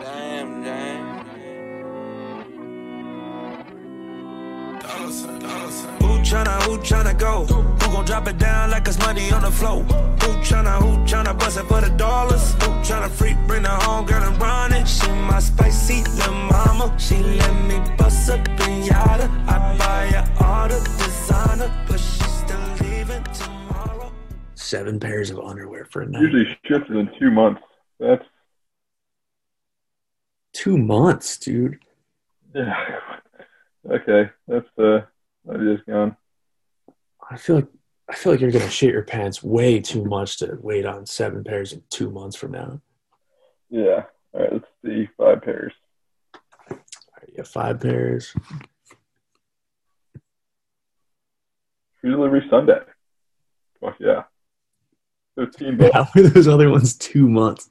Damn, damn. Who tryna, who tryna go? Who gon' drop it down like it's money on the floor? Who tryna, who tryna bust it for the dollars? Who tryna freak, bring her home, girl, and run it? She my spicy little mama. She let me bust up pinata. I buy her all the designer, but tomorrow. Seven pairs of underwear for a night. Usually ships in two months. That's Two months, dude. yeah. Okay, that's uh, that is gone. I feel like I feel like you're gonna shit your pants way too much to wait on seven pairs in two months from now. Yeah. All right, let's see. Five pairs. All right, you have five pairs. Free delivery Sunday. Fuck yeah. Fifteen bucks. How are those other ones two months?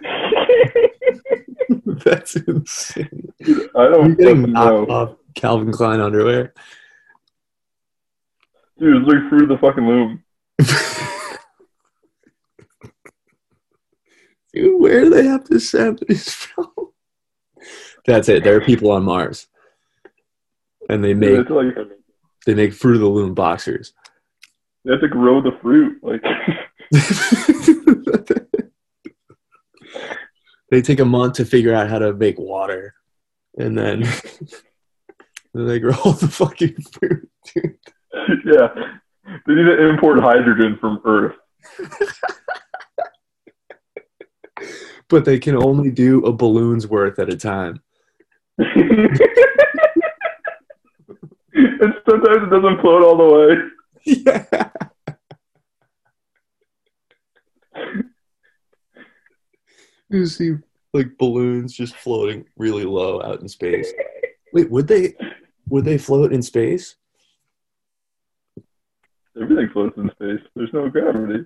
That's insane. Dude, I You're don't getting knocked know. off Calvin Klein underwear. Dude, it's like through the fucking loom. Dude, where do they have to send these from? That's it. There are people on Mars, and they make it's like they make Fruit of the Loom boxers. they have to grow the fruit. Like they take a month to figure out how to make water, and then, then they grow all the fucking. Dude. yeah. They need to import hydrogen from Earth. But they can only do a balloon's worth at a time. and sometimes it doesn't float all the way. Yeah. You see like balloons just floating really low out in space. Wait, would they would they float in space? Everything floats in space. There's no gravity.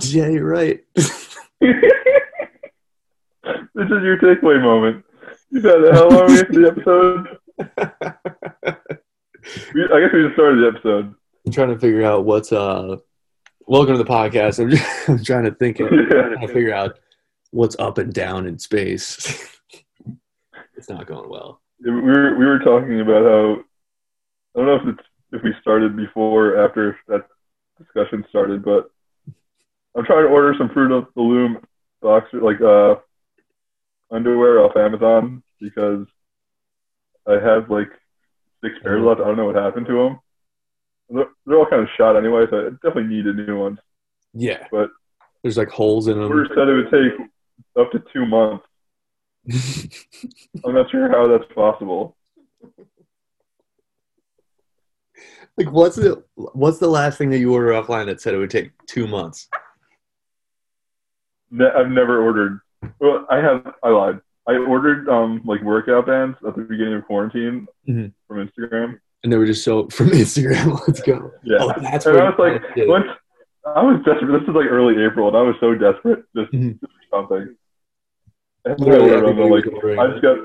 Yeah, you're right. this is your takeaway moment. You've had how long we into the episode? We, I guess we just started the episode. I'm trying to figure out what's uh welcome to the podcast. I'm, just, I'm trying to think trying to figure out what's up and down in space. it's not going well. We were we were talking about how I don't know if it's if we started before or after that discussion started, but I'm trying to order some Fruit of the Loom boxer like uh underwear off Amazon because I have like six pairs left. I don't know what happened to them. They're, they're all kind of shot anyway, so I definitely need a new one. Yeah. But- there's like holes in them. said it would take up to two months. I'm not sure how that's possible. like what's the what's the last thing that you ordered offline that said it would take two months? Ne- I've never ordered. Well, I have. I lied. I ordered um like workout bands at the beginning of quarantine Mhm. from Instagram. And they were just so from Instagram. Let's go. Yeah, Oh, that's and I was like, once I was desperate. This is like early April, and I was so desperate just, Mhm. just for something. And then I Literally ordered them, everybody and, like, I just got,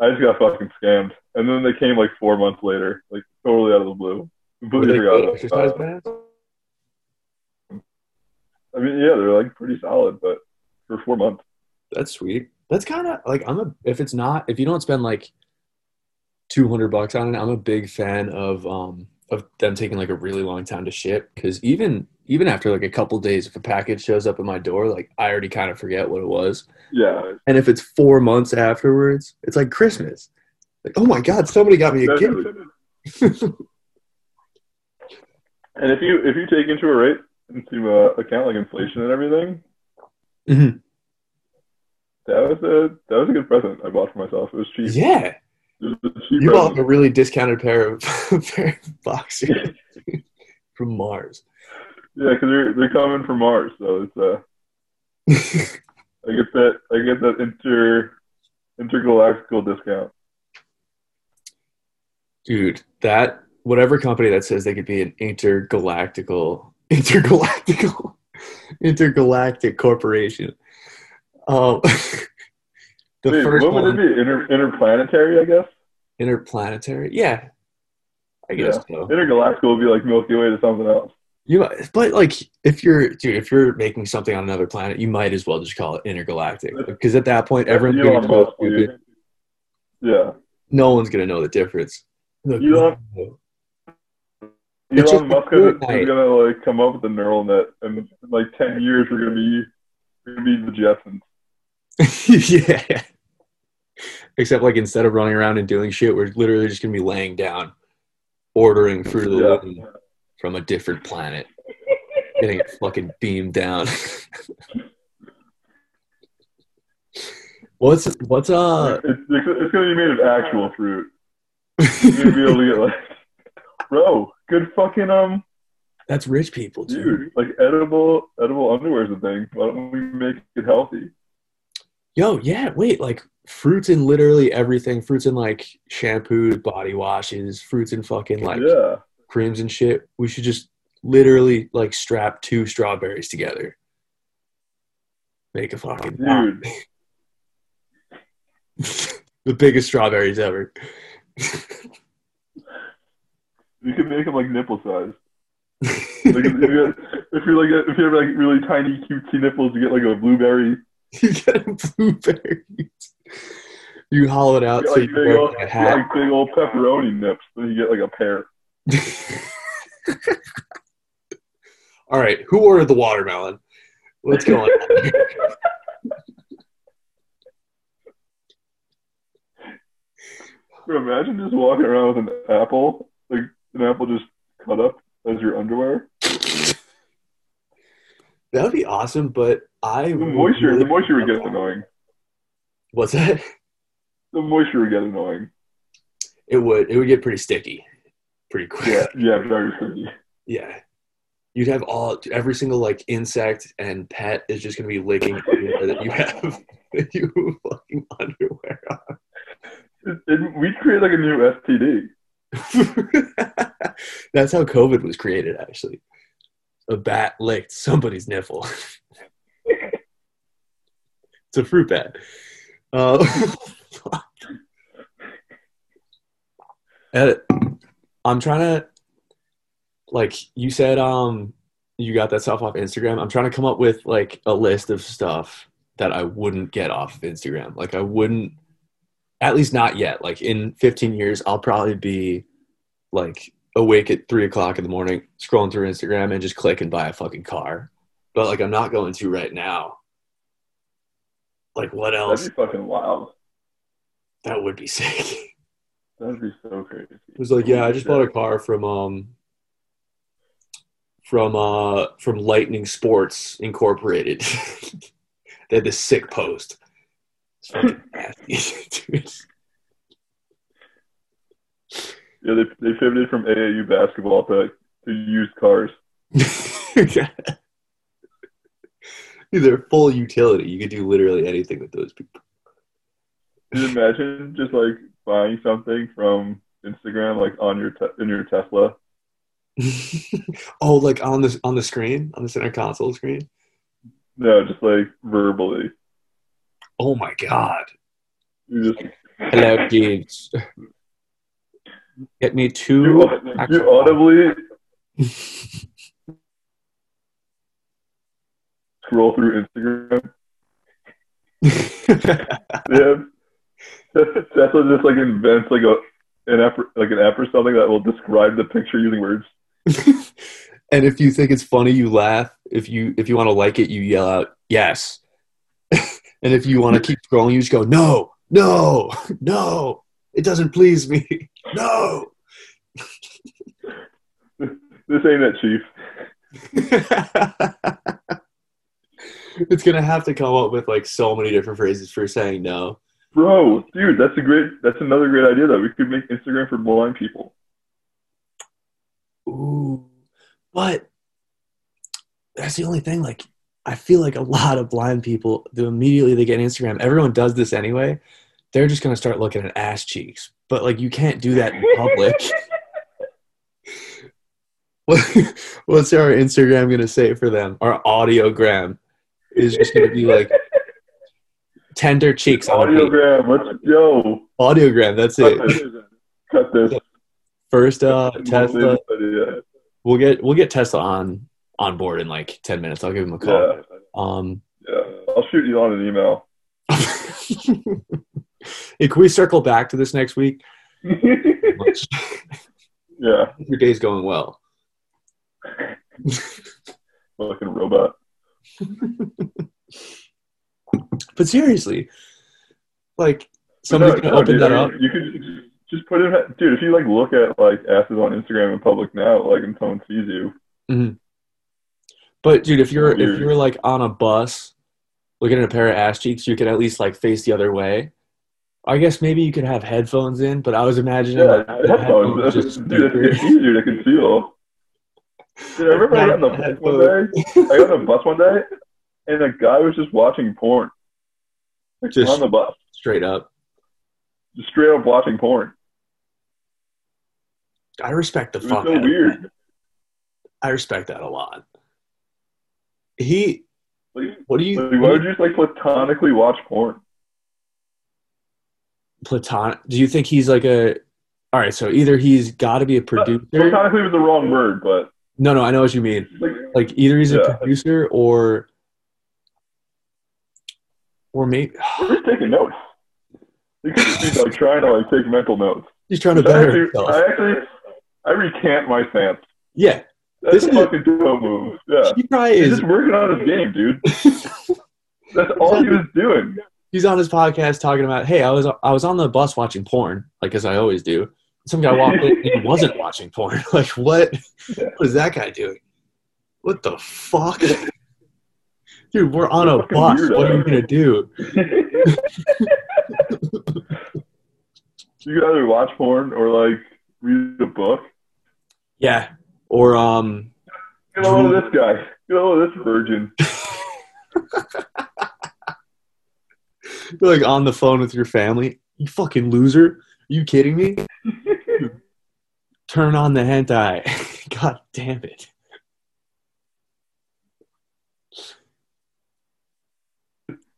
I just got fucking scammed. And then they came like four months later, like totally out of the blue. Completely forgot exercise bands? I mean, yeah, they're like pretty solid, but for four months. That's sweet. That's kind of like I'm a if it's not if you don't spend like 200 bucks on it, I'm a big fan of um of them taking like a really long time to ship cuz even even after like a couple days if a package shows up at my door, like I already kind of forget what it was. Yeah, And if it's 4 months afterwards, it's like Christmas. Like, "Oh my god, somebody got me a gift." And if you if you take into a rate into uh, account like inflation and everything, Mhm. that was a that was a good present I bought for myself. It was cheap. Yeah. It was a cheap You bought a really discounted pair of pair of boxers from Mars. Yeah, because they're they're coming from Mars, so it's uh I get that I get that inter intergalactical discount. Dude, that whatever company that says they could be an intergalactical intergalactical intergalactic corporation. Um the Wait, first what would one it be? Inter interplanetary, I guess. interplanetary. Yeah. I guess so. Intergalactical would be like Milky Way to something else. You might, but like if you're dude, if you're making something on another planet, you might as well just call it intergalactic because at that point everyone's Elon gonna go Musk, stupid. Yeah. No one's gonna know the difference. Look, Elon- It's just Elon Musk is, is gonna like come up with a neural net, and in like ten years we're gonna be we're gonna be the Jetsons. yeah. Except like instead of running around and doing shit, we're literally just gonna be laying down, ordering Fruit of the Yeah. Loom from a different planet, getting it fucking beamed down. what's what's uh? It's, it's, it's gonna be made of actual fruit. You're gonna be able to get like, bro, good fucking um, That's rich people, dude. dude, like edible edible underwear is a thing. Why don't we make it healthy? Yo, yeah, wait, like fruits in literally everything. Fruits in like shampoos, body washes, fruits in fucking like yeah, creams and shit. We should just literally like strap two strawberries together. Make a fucking dude. the biggest strawberries ever. You can make them like nipple size. Like if, you're, if you're like if you have like really tiny cutesy nipples, you get like a blueberry. you get blueberries. You hollow it out You so get you like big old, like a hat. like big old pepperoni nips. Then you get like a pair. All right, who ordered the watermelon? What's going on? Bro, imagine just walking around with an apple, like an apple just cut up as your underwear. That would be awesome, but I The moisture, really- the moisture would get annoying. What's that? The moisture would get annoying. It would. It would get pretty sticky, pretty quick. Yeah, yeah, very sticky. Yeah. You'd have all every single like insect and pet is just gonna be licking that you have that you fucking underwear It, it, we'd create like a new STD. That's how COVID was created, actually. A bat licked somebody's nipple. it's a fruit bat. Uh, Edit. I'm trying to like you said um you got that stuff off Instagram. I'm trying to come up with like a list of stuff that I wouldn't get off of Instagram. Like I wouldn't at least not yet. Like in 15 years, I'll probably be like awake at three o'clock in the morning, scrolling through Instagram and just click and buy a fucking car. But like I'm not going to right now. Like what else? That'd be fucking wild. That would be sick. That'd be so crazy. It was like, yeah, I just bought a car from um from uh from Lightning Sports Incorporated. they had this sick post. It's fucking nasty, dude. Yeah, they they pivoted from AAU basketball to to used cars. They're full utility. You could do literally anything with those people. Can you imagine just like buying something from Instagram, like on your te- in your Tesla? oh, like on the on the screen, on the center console screen. No, just like verbally. Oh my god! You just Hello, kids. Get me you, two. you audibly scroll through Instagram. Yeah, Tesla just like invents like a an app like an app or something that will describe the picture using words. and if you think it's funny, you laugh. If you if you want to like it, you yell out yes. and if you want to keep scrolling, you just go no, no, no. It doesn't please me. No. This ain't it, Chief. It's gonna have to come up with like so many different phrases for saying no. Bro, dude, that's a great that's another great idea though. We could make Instagram for blind people. Ooh, but that's the only thing. Like, I feel like a lot of blind people, the immediately they get Instagram, everyone does this anyway. They're just gonna start looking at ass cheeks. But like, you can't do that in public. What's our Instagram gonna say for them? Our audiogram is just gonna be like tender cheeks on a beat. Audiogram, let's yo. Audiogram. That's Cut it. this. Cut this. First, uh, Tesla. Idea. we'll get we'll get Tesla on on board in like ten minutes. I'll give him a call. Yeah, Um, yeah. I'll shoot you on an email. hey, can we circle back to this next week? yeah, Your day's going well. fucking robot. But seriously, like somebody No, gonna no, open dude, that I up. You could just put it, dude. If you like look at like asses on Instagram in public now, like, and someone sees you, mm-hmm. But dude, if you're if you're like on a bus looking at a pair of ass cheeks, you could at least like face the other way. I guess maybe you could have headphones in, but I was imagining yeah, like, headphones. headphones just dude, it's easier to conceal. Dude, I remember I got on the bus one day. I got on the bus one day, and a guy was just watching porn just on the bus, straight up. just straight up watching porn. I respect the It fuck so weird. that. I respect that a lot. He, Like, what do you? like, why would you just like platonically watch porn? Platon? Do you think he's like a? All right, so either he's got to be a uh, producer. Platonically was the wrong word, but No, no, I know what you mean. like, Like either he's a producer or, or maybe we're just taking notes. Could like trying to like take mental notes. he's trying to I better actually, himself. I actually, I recant my stance. Yeah, That's This a fucking dumb move. Yeah, he probably he's is. just working on his game, dude. That's all he was doing. He's on his podcast talking about, hey, I was I was on the bus watching porn, like as I always do. Some guy walked in and he wasn't watching porn. Like what? What is that guy doing? What the fuck? Dude, we're on a bus. weirdo. What are you gonna do? you could either watch porn or like read a book. Yeah. Or um Get a load of this guy. Get a load of this virgin. you're like on the phone with your family. You fucking loser. Are you kidding me? Turn on the hentai. God damn it.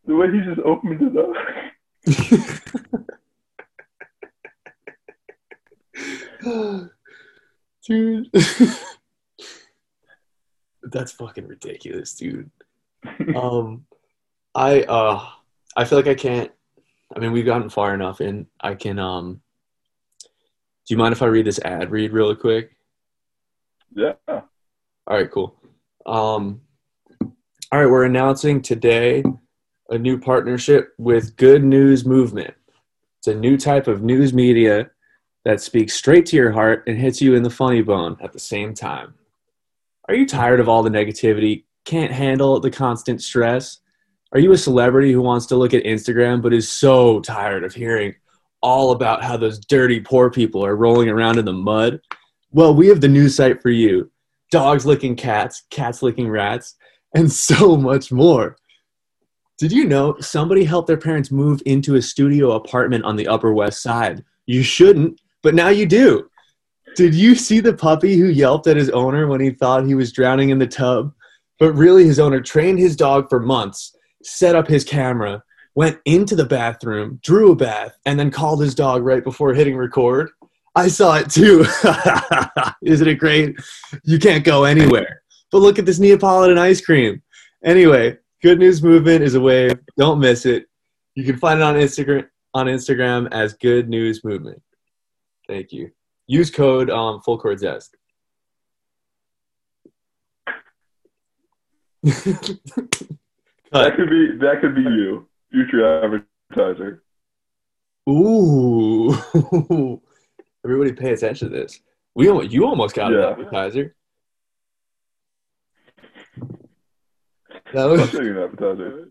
The way he just opened it up. dude. That's fucking ridiculous, dude. Um I uh I feel like I can't I mean we've gotten far enough and I can um do you mind if I read this ad read really quick? Yeah. All right, cool. Um, all right, we're announcing today a new partnership with Good News Movement. It's a new type of news media that speaks straight to your heart and hits you in the funny bone at the same time. Are you tired of all the negativity? Can't handle the constant stress? Are you a celebrity who wants to look at Instagram but is so tired of hearing all about how those dirty poor people are rolling around in the mud? Well, we have the news site for you dogs licking cats, cats licking rats, and so much more. Did you know somebody helped their parents move into a studio apartment on the Upper West Side? You shouldn't, but now you do. Did you see the puppy who yelped at his owner when he thought he was drowning in the tub? But really, his owner trained his dog for months, set up his camera, went into the bathroom, drew a bath, and then called his dog right before hitting record? I saw it too. Isn't it great? You can't go anywhere. But look at this Neapolitan ice cream. Anyway, Good News Movement is a wave. Don't miss it. You can find it on Instagram on Instagram as Good News Movement. Thank you. Use code um, Full Court Zest. That could be that could be you, future advertiser. Ooh. Everybody pay attention to this. We almost, you almost got Yeah. an appetizer. That was I'll show you an appetizer.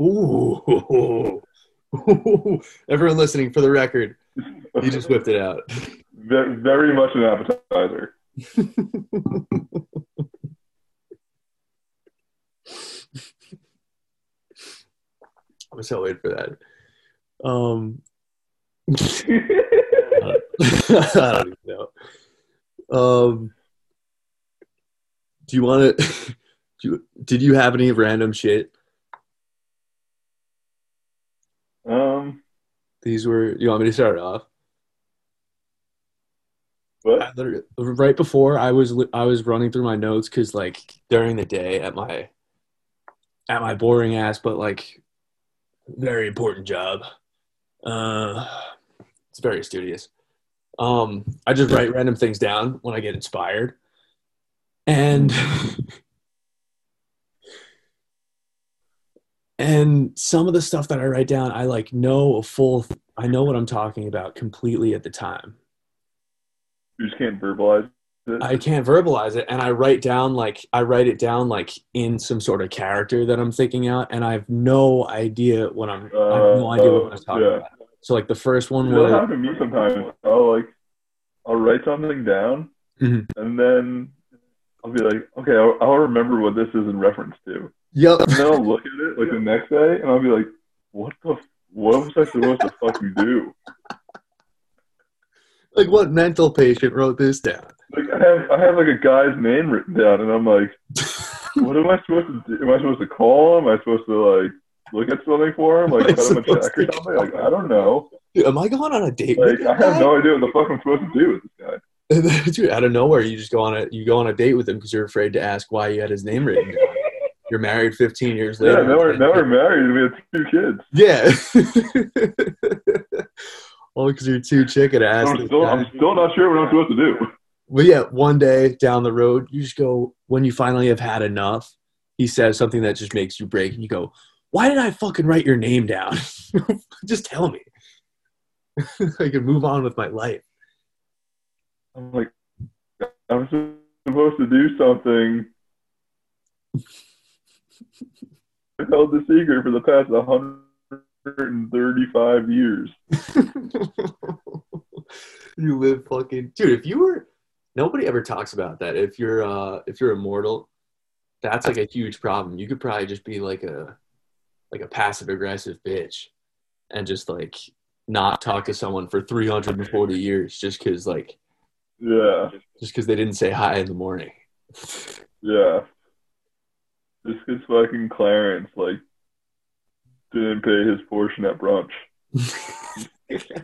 Ooh. Everyone listening, for the record, you just whipped it out. Very, very much an appetizer. I'm so waiting for that. Um, I don't even know. Um, do you want to? Do you, did you have any random shit? um, These were. You want me to start off? What? Right before I was I was running through my notes because like during the day at my at my boring ass but like very important job. Uh, it's very studious. Um, I just write random things down when I get inspired, and and some of the stuff that I write down, I like know a full. I know what I'm talking about completely at the time. You just can't verbalize. I can't verbalize it, and I write down like I write it down like in some sort of character that I'm thinking out, and I have no idea what I'm. I have no idea what I'm talking Uh, yeah. about. So like the first one It'll was happen to me sometimes. I'll like, I'll write something down, Mhm. and then I'll be like, okay, I'll, I'll remember what this is in reference to. yep. And then I'll look at it like the next day, and I'll be like, what the, what was I supposed to fucking do? Like what mental patient wrote this down? Like I have, I have like a guy's name written down, and I'm like, what am I supposed to do? Am I supposed to call him? Am I supposed to like look at something for him? Like Am cut him a check or something? Like I don't know. Dude, am I going on a date? Like I have guy? no idea what the fuck I'm supposed to do with this guy. Dude, out of nowhere, you just go on a you go on a date with him because you're afraid to ask why you had his name written down. You're married 15 years Yeah, later. now we're now we're married we have two kids. Yeah. All because you're too chicken to ask. I'm still. I'm still not sure what I'm supposed to do. But yeah, one day down the road, you just go when you finally have had enough. He says something that just makes you break, and you go, "Why did I fucking write your name down? just tell me. I can move on with my life." I'm like, I'm supposed to do something. I've held the secret for the past 135 years. you live fucking dude. If you were, nobody ever talks about that. If you're, uh, if you're immortal, that's like a huge problem. You could probably just be like a, like a passive aggressive bitch, and just like not talk to someone for 340 years just because like Yeah, just because they didn't say hi in the morning. yeah. Just because fucking Clarence, like, didn't pay his portion at brunch.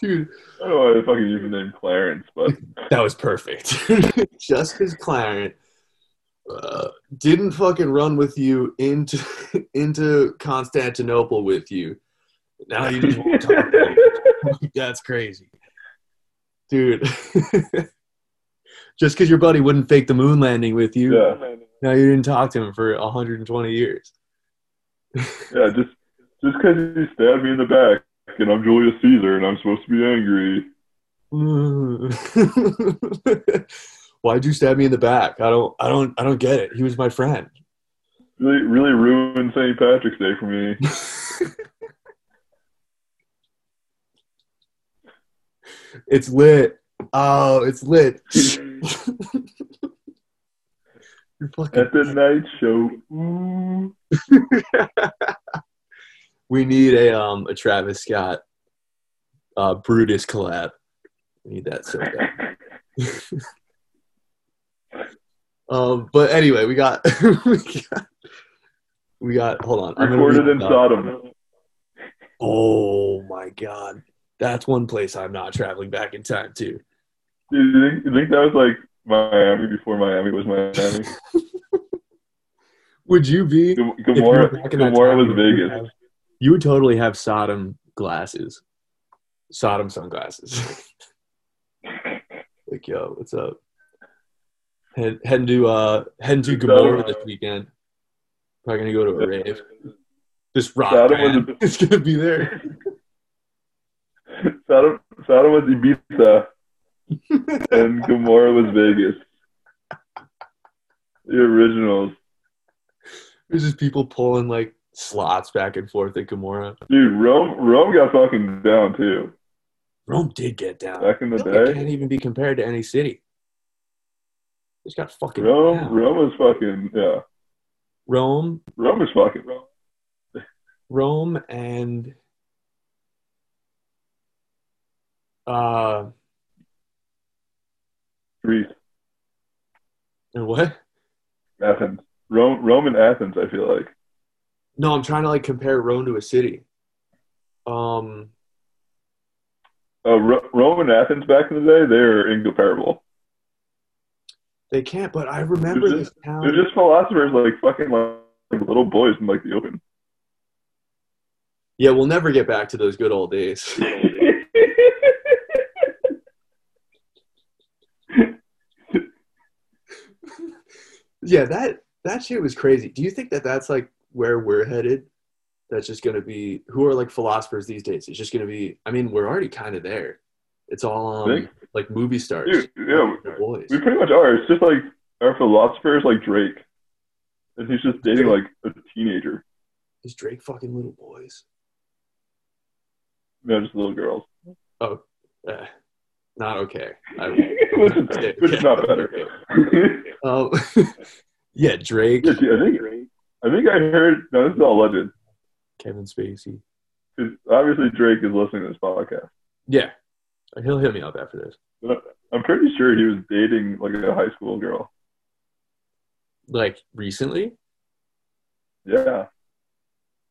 Dude, I don't know why they fucking use the name Clarence, but that was perfect. Just because Clarence uh, didn't fucking run with you into into Constantinople with you, now you just won't talk. to him. That's crazy, dude. Just because your buddy wouldn't fake the moon landing with you, yeah, now you didn't talk to him for 120 years. yeah. Just just because he stabbed me in the back, and I'm Julius Caesar, and I'm supposed to be angry. Why'd you stab me in the back? I don't, I don't, I don't get it. He was my friend. Really, really ruined St. Patrick's Day for me. it's lit. Oh, it's lit. At the night show. Ooh. we need a um a Travis Scott, uh Brutus collab. We need that so bad. um, but anyway, we got we got we got. Hold on, I'm Recorded in. Sodom. Oh my god, that's one place I'm not traveling back in time to. Dude, you think, you think that was like Miami before Miami was Miami? Would you be? Gom- if you were Gomorrah, back in that Gomorrah was Vegas. have- You would totally have Sodom glasses, Sodom sunglasses. like, yo, what's up? Head, heading to uh, heading to Gomorrah this weekend. Probably gonna go to a rave. This rock Sodom band is gonna be there. Sodom, Sodom was Ibiza, and Gomorrah was Vegas. The originals. There's just people pulling like slots back and forth at Gomorrah. Dude, Rome, Rome got fucking down too. Rome did get down. Back in the feel it day, can't even be compared to any city. It's got fucking Rome, down. Rome was fucking yeah. Rome, Rome is fucking Rome. Rome, and uh, Greece, and what? Athens, Rome, Rome and Athens. I feel like No, I'm trying to like compare Rome to a city. Um, uh, Ro- Rome and Athens back in the day, they're incomparable. They can't, but I remember They're this town. They're just philosophers like fucking like, like little boys in like the open. Yeah, we'll never get back to those good old days. yeah, that that shit was crazy. Do you think that that's like where we're headed? That's just going to be who are like philosophers these days. It's just going to be. I mean, we're already kind of there. It's all um, like movie stars, Dude, yeah, boys. we pretty much are. It's just like our philosophers like Drake, and he's just dating like a teenager, Is Drake fucking little boys? no, just little girls. Eh, not okay. I, which, is, which is not better. um, yeah, Drake, Yeah, I think I think I heard. No, this is all legend. Kevin Spacey. Obviously Drake is listening to this podcast. Yeah, he'll hit me up after this. But I'm pretty sure he was dating like a high school girl. Like recently? Yeah,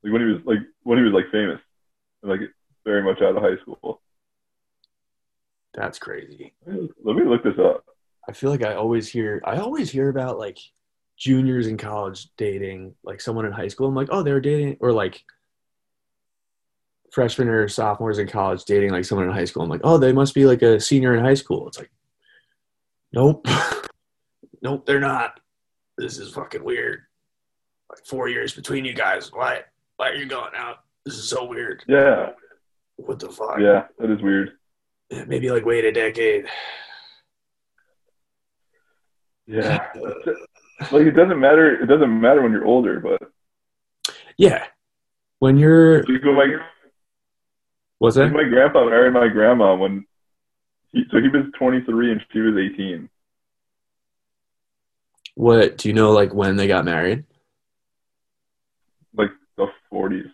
like when he was like when he was like famous, and, like very much out of high school. That's crazy. Let me look this up. I feel like I always hear I always hear about like juniors in college dating like someone in high school. I'm like, oh, they were dating or like freshmen or sophomores in college dating like someone in high school. I'm like, oh, they must be like a senior in high school. It's like, nope, nope, they're not. This is fucking weird. Like four years between you guys. Why? Why are you going out? This is so weird. Yeah, What the fuck? yeah, that is weird. Maybe like wait a decade. Yeah, like it doesn't matter. It doesn't matter when you're older, but Yeah. When you're like when my what's like that? my grandpa married my grandma when he so he was 23 and she was 18. What do you know like when they got married? like the 40s.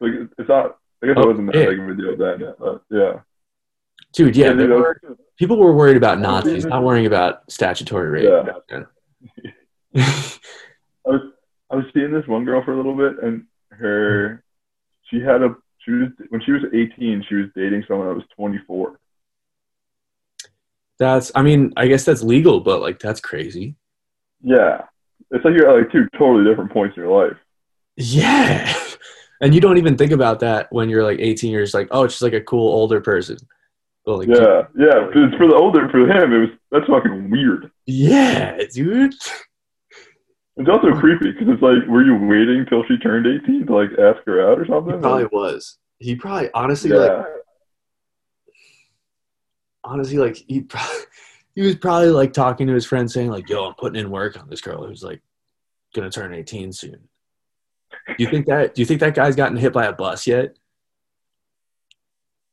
Like it's not. I guess Oh, it wasn't that big of a deal then. But yeah. Dude, yeah, they dude, I was- were, people were worried about Nazis, not worrying about statutory rape. Yeah. I was I was seeing this one girl for a little bit, and her she had a she was when she was 18, she was dating someone that was 24. that's I mean, I guess that's legal, but like that's crazy. Yeah, it's like you're at like two totally different points in your life. Yeah. And you don't even think about that when you're like 18 years like, oh, it's just like a cool older person. But like Yeah, yeah. For, for the older, for him, it was that's fucking weird. yeah, dude. It's also creepy because it's like, were you waiting till she turned 18 to like ask her out or He something? probably was. He probably honestly like yeah. honestly like he probably, he was probably like talking to his friend saying like yo i'm putting in work on this girl who's like gonna turn 18 soon do you think that do you think that guy's gotten hit by a bus yet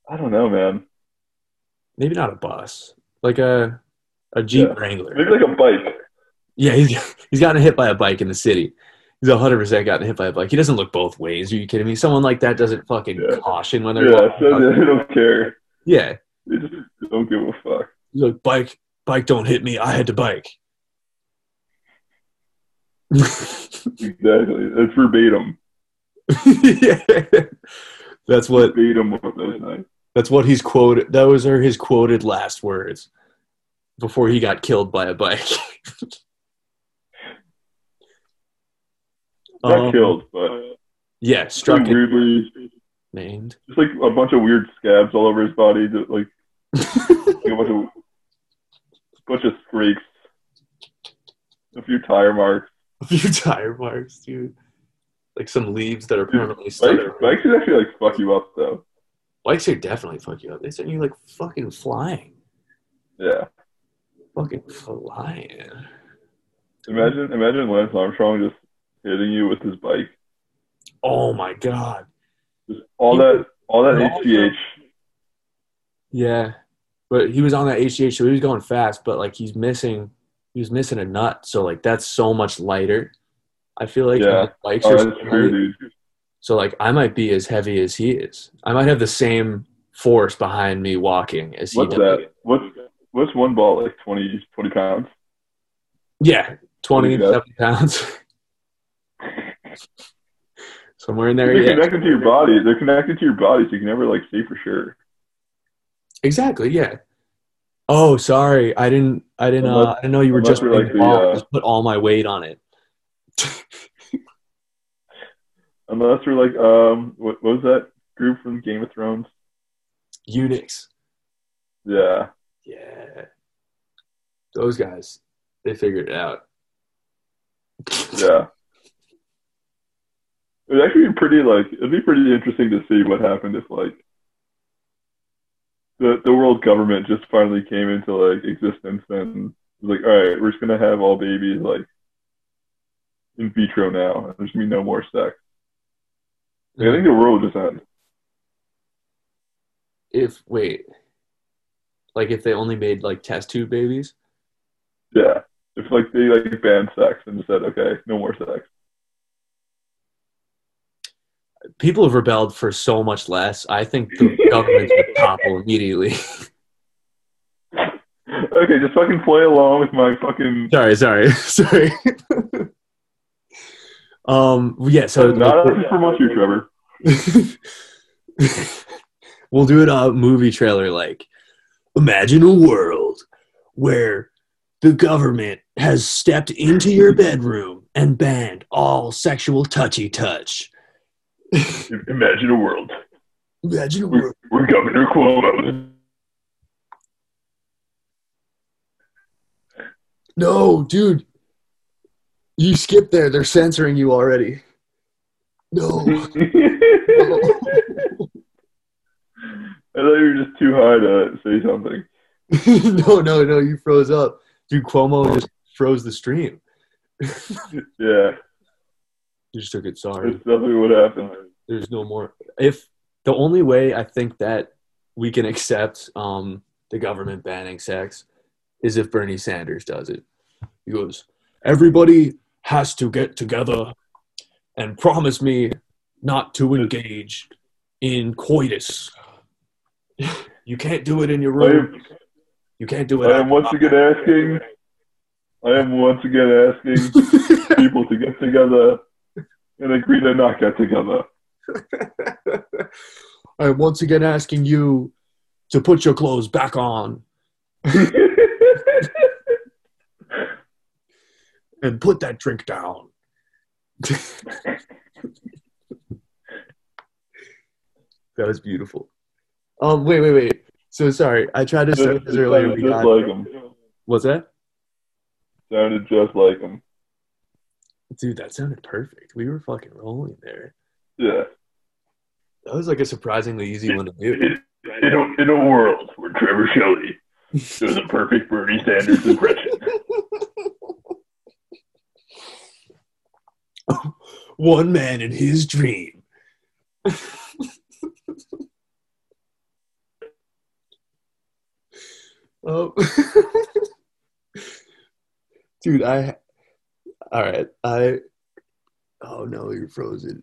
I don't know, man. Maybe not a bus like a a jeep Yeah. wrangler Maybe like a bike. yeah he's, he's gotten hit by a bike in the city he's 100% gotten hit by a bike he doesn't look both ways are you kidding me someone like that doesn't fucking Yeah. caution when they're Yeah, walking so they don't care. yeah They just don't give a fuck. he's like bike bike don't hit me i had to bike Exactly. That's verbatim. yeah. That's what Verbatim what those nights. That's what he's quoted. Those are his quoted last words before he got killed by a bike. Not Um, killed, but Yeah, struck like weirdly, named. just like a bunch of weird scabs all over his body. That, like, like a bunch of bunch of scrapes, a few tire marks. a few tire marks, dude. Like some leaves that are permanently stuck. Bikes, bikes can actually like fuck you up though. Bikes are definitely fuck you up. They send you like fucking flying. Yeah. Fucking flying. Imagine, imagine Lance Armstrong just hitting you with his bike. Oh my god. Just all that, all that HGH. Yeah. But he was on that HGH, so he was going fast, but like he's missing he was missing a nut. So like that's so much lighter. I feel like Yeah. bikes Oh, are true. So like I might be as heavy as he is. I might have the same force behind me walking as he What's does. that? What's what's one ball like 20, 20 pounds? Yeah, twenty and seventy pounds. Somewhere in there, They're yeah. connected to your body. They're connected to your body, so you can never like see for sure. Exactly. Yeah. Oh, sorry. I didn't. I didn't. Uh, I didn't know you were just like the, uh, just put all my weight on it. Unless we're like, um, what, what was that group from Game of Thrones? Eunuchs. Yeah. Yeah. Those guys, they figured it out. Yeah. It'd actually be pretty like it'd be pretty interesting to see what happened if like the the world government just finally came into like existence and was like, all right, we're just gonna have all babies like in vitro now. There's gonna be no more sex. Like, I think the world just end. if wait, like if they only made like test tube babies. Yeah. If like they like banned sex and said, okay, no more sex. People have rebelled for so much less. I think the government would topple immediately. Okay, just fucking play along with my fucking sorry, sorry, sorry. Um, yeah. So not to promote you, Trevor. we'll do it a movie trailer like imagine a world where the government has stepped into your bedroom and banned all sexual touchy touch Imagine a world imagine a world where Governor Cuomo no dude you skipped there. They're censoring you already. No. I thought you were just too high to say something. no no no you froze up. Dude cuomo just froze the stream. Yeah, you just took it. Sorry. That's definitely what happened. there's no more. If the only way i think that we can accept um, the government banning sex is if bernie sanders does it. He goes everybody has to get together and promise me not to engage in coitus you can't do it in your room am, you can't do it I am once again asking. I am once again asking people to get together and agree to not get together. i'm once again asking you to put your clothes back on and put that drink down That was beautiful. Um, wait, wait, wait. So sorry, I tried to start this earlier. sounded just like him. what's that? Sounded just like him. Dude, that sounded perfect. We were fucking rolling there. Yeah. That was like a surprisingly easy one to do. In, in, a, in a world where Trevor Shelley does a perfect Bernie Sanders impression. One man in his dream. oh. Dude, I. All right. I. Oh no, you're frozen.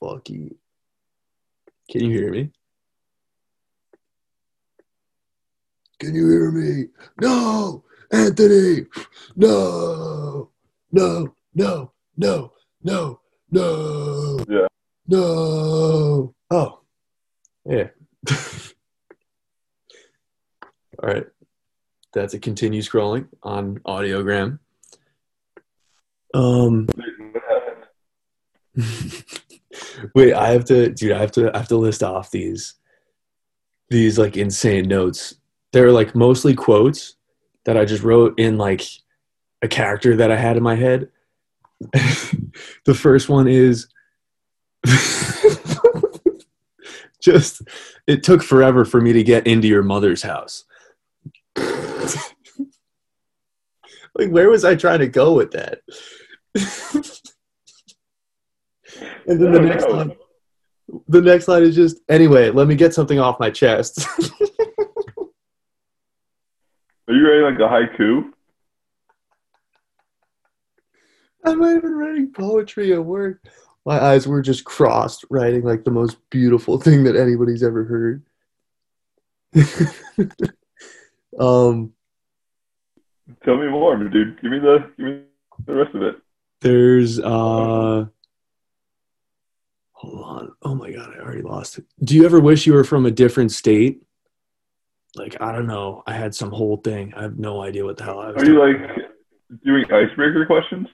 Fuck you. Can you hear me? Can you hear me? No, Anthony. No, no, no, no, no, no. Yeah. No. Oh. Yeah. All right. That's a continue scrolling on audiogram. Um wait, I have to dude, I have to I have to list off these these like insane notes. They're like mostly quotes that I just wrote in like a character that I had in my head. the first one is just it took forever for me to get into your mother's house. like where was I trying to go with that? and then the next know. line the next line is just anyway, let me get something off my chest. Are you writing like a haiku? I might have been writing poetry at work. My eyes were just crossed, writing like the most beautiful thing that anybody's ever heard. um, Tell me more, dude. Give me the give me the rest of it. there's uh, hold on. Oh my god, I already lost it. Do you ever wish you were from a different state? like I don't know. I had some whole thing. I have no idea what the hell I was. Are you like doing icebreaker questions?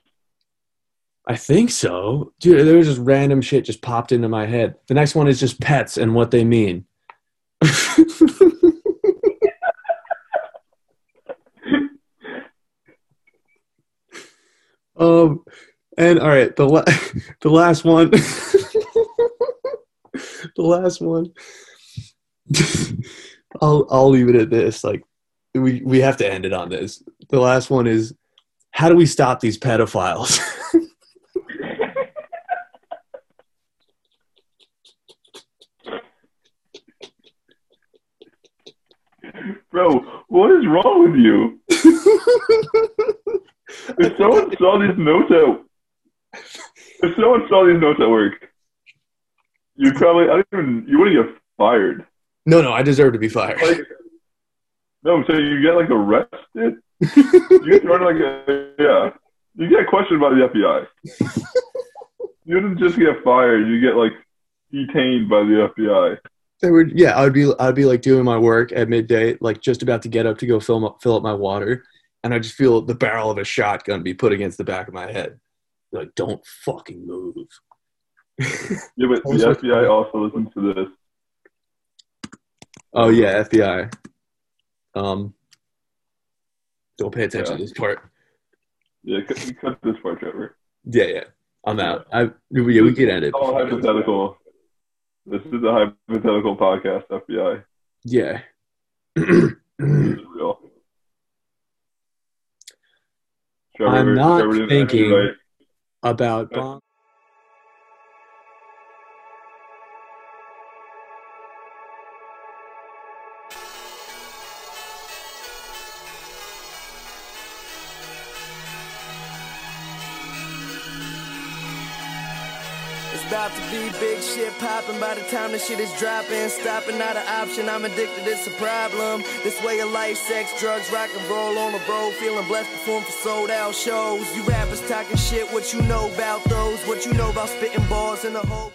I think so, dude. There was just random shit just popped into my head. The next one is just pets and what they mean. um, and all right, the la- the last one, the last one. I'll I'll leave it at this. Like, we we have to end it on this. The last one is, how do we stop these pedophiles? Bro, what is wrong with you? If someone saw these notes at if someone saw these notes at work, you probably I don't even you wouldn't get fired. No, no, I deserve to be fired. Like no, so you get like arrested. You get thrown like a yeah. You get questioned by the FBI. You wouldn't just get fired. You get like detained by the FBI. They would, yeah, I would be, I'd be like doing my work at midday, like just about to get up to go fill up, fill up my water, and I just feel the barrel of a shotgun be put against the back of my head. Like, don't fucking move. Yeah, but the FBI also listens to this. oh yeah, FBI. Um, don't pay attention Yeah. to this part. Yeah, cut, cut this part, Trevor. Yeah, yeah, I'm out. I yeah, we end it. All hypothetical. This is a hypothetical podcast, FBI. Yeah. Real. I'm not didn't thinking- right. About bomb. Big shit popping by the time the shit is dropping. Stopping not an option, I'm addicted, it's a problem. This way of life, sex, drugs, rock and roll on the road. Feeling blessed, perform for sold out shows. You rappers talking shit, what you know about those? What you know about spitting balls in the whole.